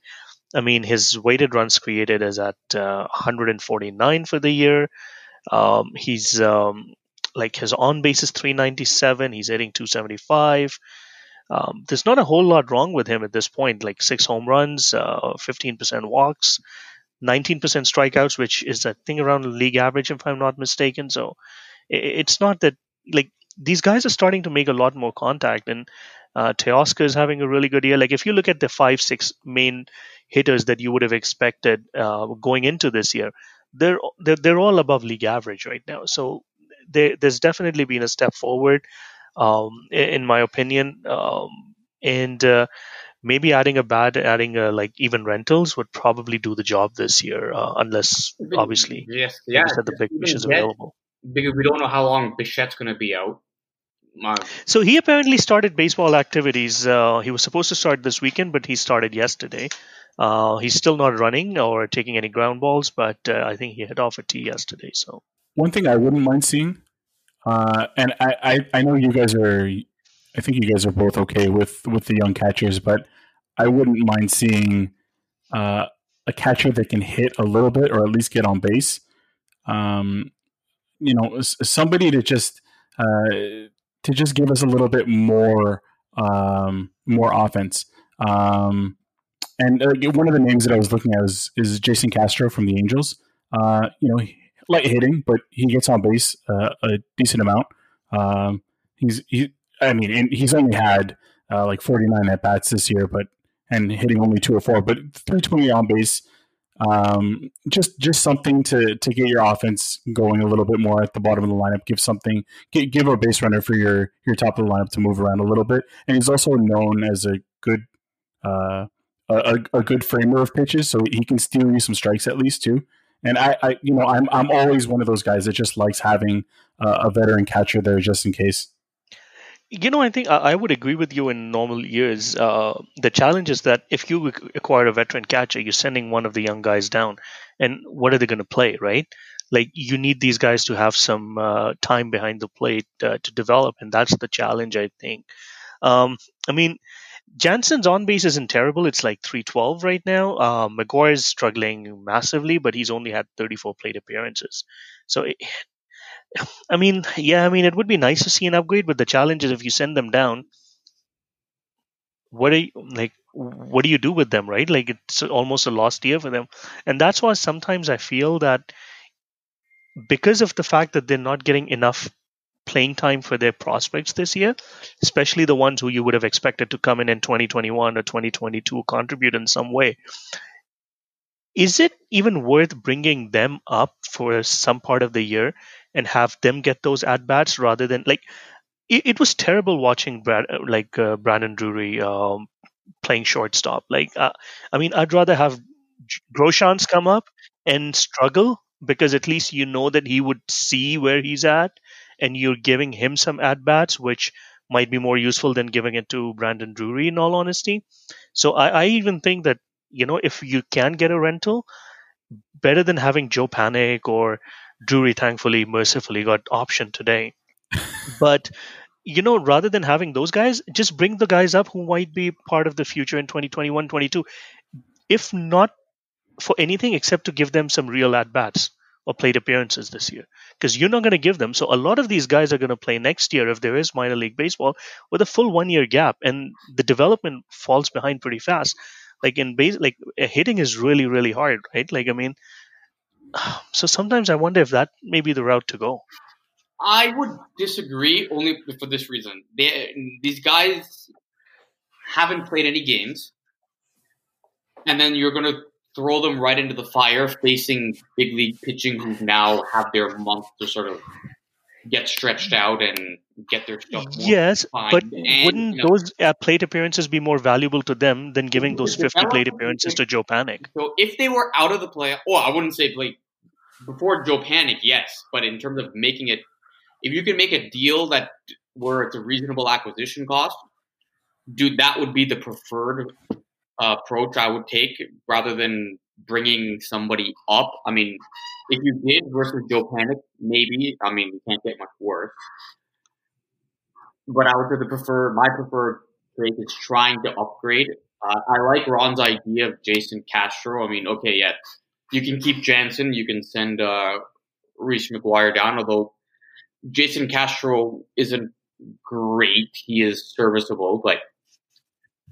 I mean, his weighted runs created is at uh, 149 for the year. Um, he's um, like his on base is 397. He's hitting 275. Um, there's not a whole lot wrong with him at this point. Like six home runs, uh, 15% walks, 19% strikeouts, which is I think around league average if I'm not mistaken. So it's not that like these guys are starting to make a lot more contact and uh, Teoscar is having a really good year. Like if you look at the five, six main hitters that you would have expected uh, going into this year, they're, they're they're all above league average right now. So there, there's definitely been a step forward, um, in my opinion. Um, and uh, maybe adding a bad, adding a, like even rentals would probably do the job this year, uh, unless obviously, yes, yeah, said, the big fish is available. Because we don't know how long Bichette's going to be out. So he apparently started baseball activities. Uh, he was supposed to start this weekend, but he started yesterday. Uh, he's still not running or taking any ground balls, but uh, I think he hit off a tee yesterday. So one thing I wouldn't mind seeing, uh, and I, I, I know you guys are, I think you guys are both okay with with the young catchers, but I wouldn't mind seeing uh, a catcher that can hit a little bit or at least get on base. Um, you know, somebody to just uh, to just give us a little bit more um, more offense. Um, and uh, one of the names that I was looking at was, is Jason Castro from the Angels. Uh, you know, light hitting, but he gets on base uh, a decent amount. Um, he's he, I mean, he's only had uh, like 49 at bats this year, but and hitting only two or four, but 320 on base. Um, just just something to to get your offense going a little bit more at the bottom of the lineup. Give something, give, give a base runner for your your top of the lineup to move around a little bit. And he's also known as a good uh, a, a good framer of pitches, so he can steal you some strikes at least too. And I, I you know, I'm I'm always one of those guys that just likes having uh, a veteran catcher there just in case. You know, I think I would agree with you in normal years. Uh, the challenge is that if you acquire a veteran catcher, you're sending one of the young guys down, and what are they going to play, right? Like you need these guys to have some uh, time behind the plate uh, to develop, and that's the challenge, I think. Um, I mean, Jansen's on base isn't terrible. It's like 312 right now. Uh, is struggling massively, but he's only had 34 plate appearances. So, it, I mean, yeah, I mean, it would be nice to see an upgrade, but the challenge is if you send them down, what are you like? What do you do with them, right? Like it's almost a lost year for them, and that's why sometimes I feel that because of the fact that they're not getting enough playing time for their prospects this year, especially the ones who you would have expected to come in in 2021 or 2022 contribute in some way. Is it even worth bringing them up for some part of the year and have them get those at bats rather than like it, it, was terrible watching Brad like uh, Brandon Drury um, playing shortstop. Like uh, I mean, I'd rather have Groshans come up and struggle because at least you know that he would see where he's at and you're giving him some at bats, which might be more useful than giving it to Brandon Drury. In all honesty, so I, I even think that you know if you can get a rental, better than having Joe Panik or Drury. Thankfully, mercifully got option today, but you know rather than having those guys just bring the guys up who might be part of the future in 2021 22 if not for anything except to give them some real at bats or plate appearances this year. Because you're not going to give them. So a lot of these guys are going to play next year if there is minor league baseball with a full one year gap. And the development falls behind pretty fast. Like in base like hitting is really really hard right? Like i mean so sometimes i wonder if that may be the route to go. I would disagree only for this reason. They, these guys haven't played any games, and then you're going to throw them right into the fire facing big league pitching who now have their month to sort of get stretched out and get their stuff. yes, but and, wouldn't you know, those uh, plate appearances be more valuable to them than giving those 50 plate appearances to Joe Panik? So if they were out of the play, oh, I wouldn't say play before Joe Panik, yes, but in terms of making it if you can make a deal that where it's a reasonable acquisition cost, dude, that would be the preferred approach I would take rather than bringing somebody up. I mean, if you did versus Joe Panik, maybe. I mean, you can't get much worse. But I would the prefer my preferred trade is trying to upgrade. Uh, I like Ron's idea of Jason Castro. I mean, okay, yeah, you can keep Jansen, you can send uh, Reese McGuire down, although Jason Castro isn't great. He is serviceable, but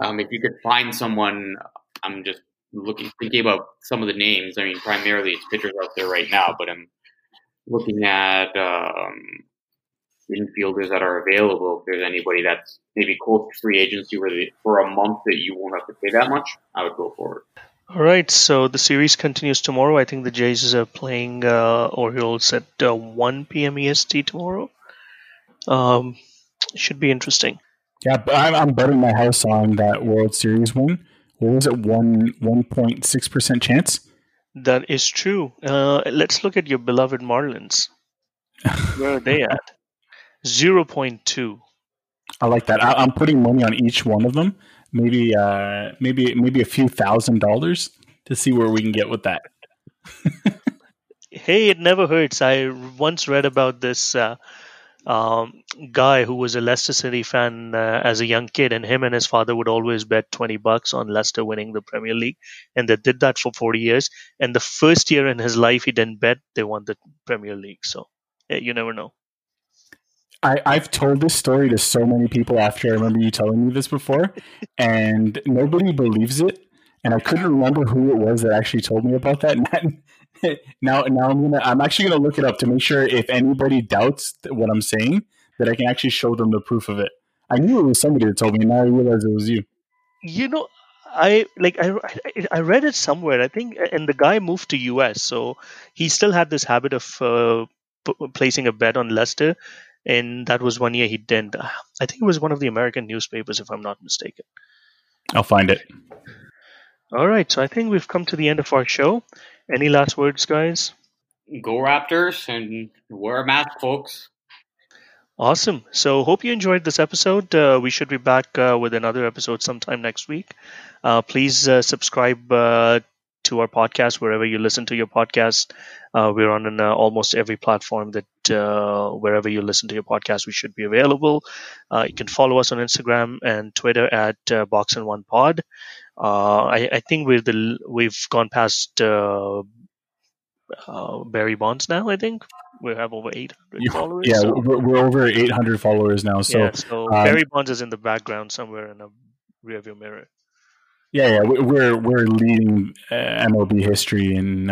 um, if you could find someone, I'm just looking thinking about some of the names. I mean, primarily it's pitchers out there right now, but I'm looking at um, infielders that are available. If there's anybody that's maybe close to free agency where they, for a month that you won't have to pay that much, I would go forward. All right, so the series continues tomorrow. I think the Jays are playing uh, Orioles at uh, 1 p.m. EST tomorrow. Um, should be interesting. Yeah, I'm, I'm betting my house on that World Series win. What was it? One one point six percent chance. That is true. Uh, let's look at your beloved Marlins. Where are they at? Zero point two. I like that. I, I'm putting money on each one of them maybe uh, maybe maybe a few thousand dollars to see where we can get with that. hey, it never hurts. I once read about this uh, um, guy who was a Leicester City fan uh, as a young kid, and him and his father would always bet twenty bucks on Leicester winning the Premier League, and they did that for forty years. And the first year in his life, he didn't bet; they won the Premier League. So, yeah, you never know. I, I've told this story to so many people after I remember you telling me this before, and nobody believes it. And I couldn't remember who it was that actually told me about that. now, now I'm gonna, I'm actually gonna look it up to make sure if anybody doubts what I'm saying, that I can actually show them the proof of it. I knew it was somebody that told me, and now I realize it was you. You know, I like I, I read it somewhere. I think, and the guy moved to US, so he still had this habit of uh, p- placing a bet on Leicester and that was one year he didn't. I think it was one of the American newspapers, if I'm not mistaken. I'll find it. All right, so I think we've come to the end of our show. Any last words, guys? Go Raptors and wear a mask, folks. Awesome. So, hope you enjoyed this episode. Uh, we should be back uh, with another episode sometime next week. Uh, please uh, subscribe uh, to our podcast wherever you listen to your podcast. Uh, we're on uh, almost every platform that uh, wherever you listen to your podcast, we should be available. Uh, you can follow us on Instagram and Twitter at uh, Box and One Pod. Uh, I, I, think we're the we've gone past Barry Bonds now. I think we have over 800 followers. Yeah, so. we're, we're, over 800 followers now. So, yeah, so um, Barry Bonds is in the background somewhere in a rearview mirror. Yeah, yeah, we're we're leading MLB history in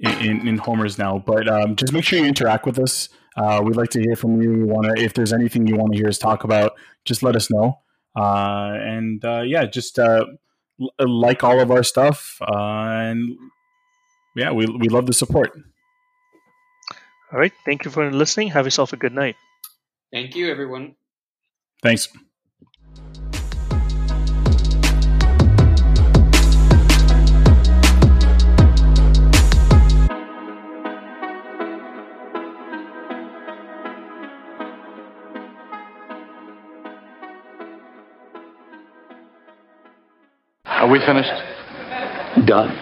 in, in homers now. But um, just make sure you interact with us. Uh, we'd like to hear from you. We want to, if there's anything you want to hear us talk about, just let us know. Uh, and uh, yeah, just uh, like all of our stuff, uh, and yeah, we we love the support. All right, thank you for listening. Have yourself a good night. Thank you, everyone. Thanks. We finished? Done.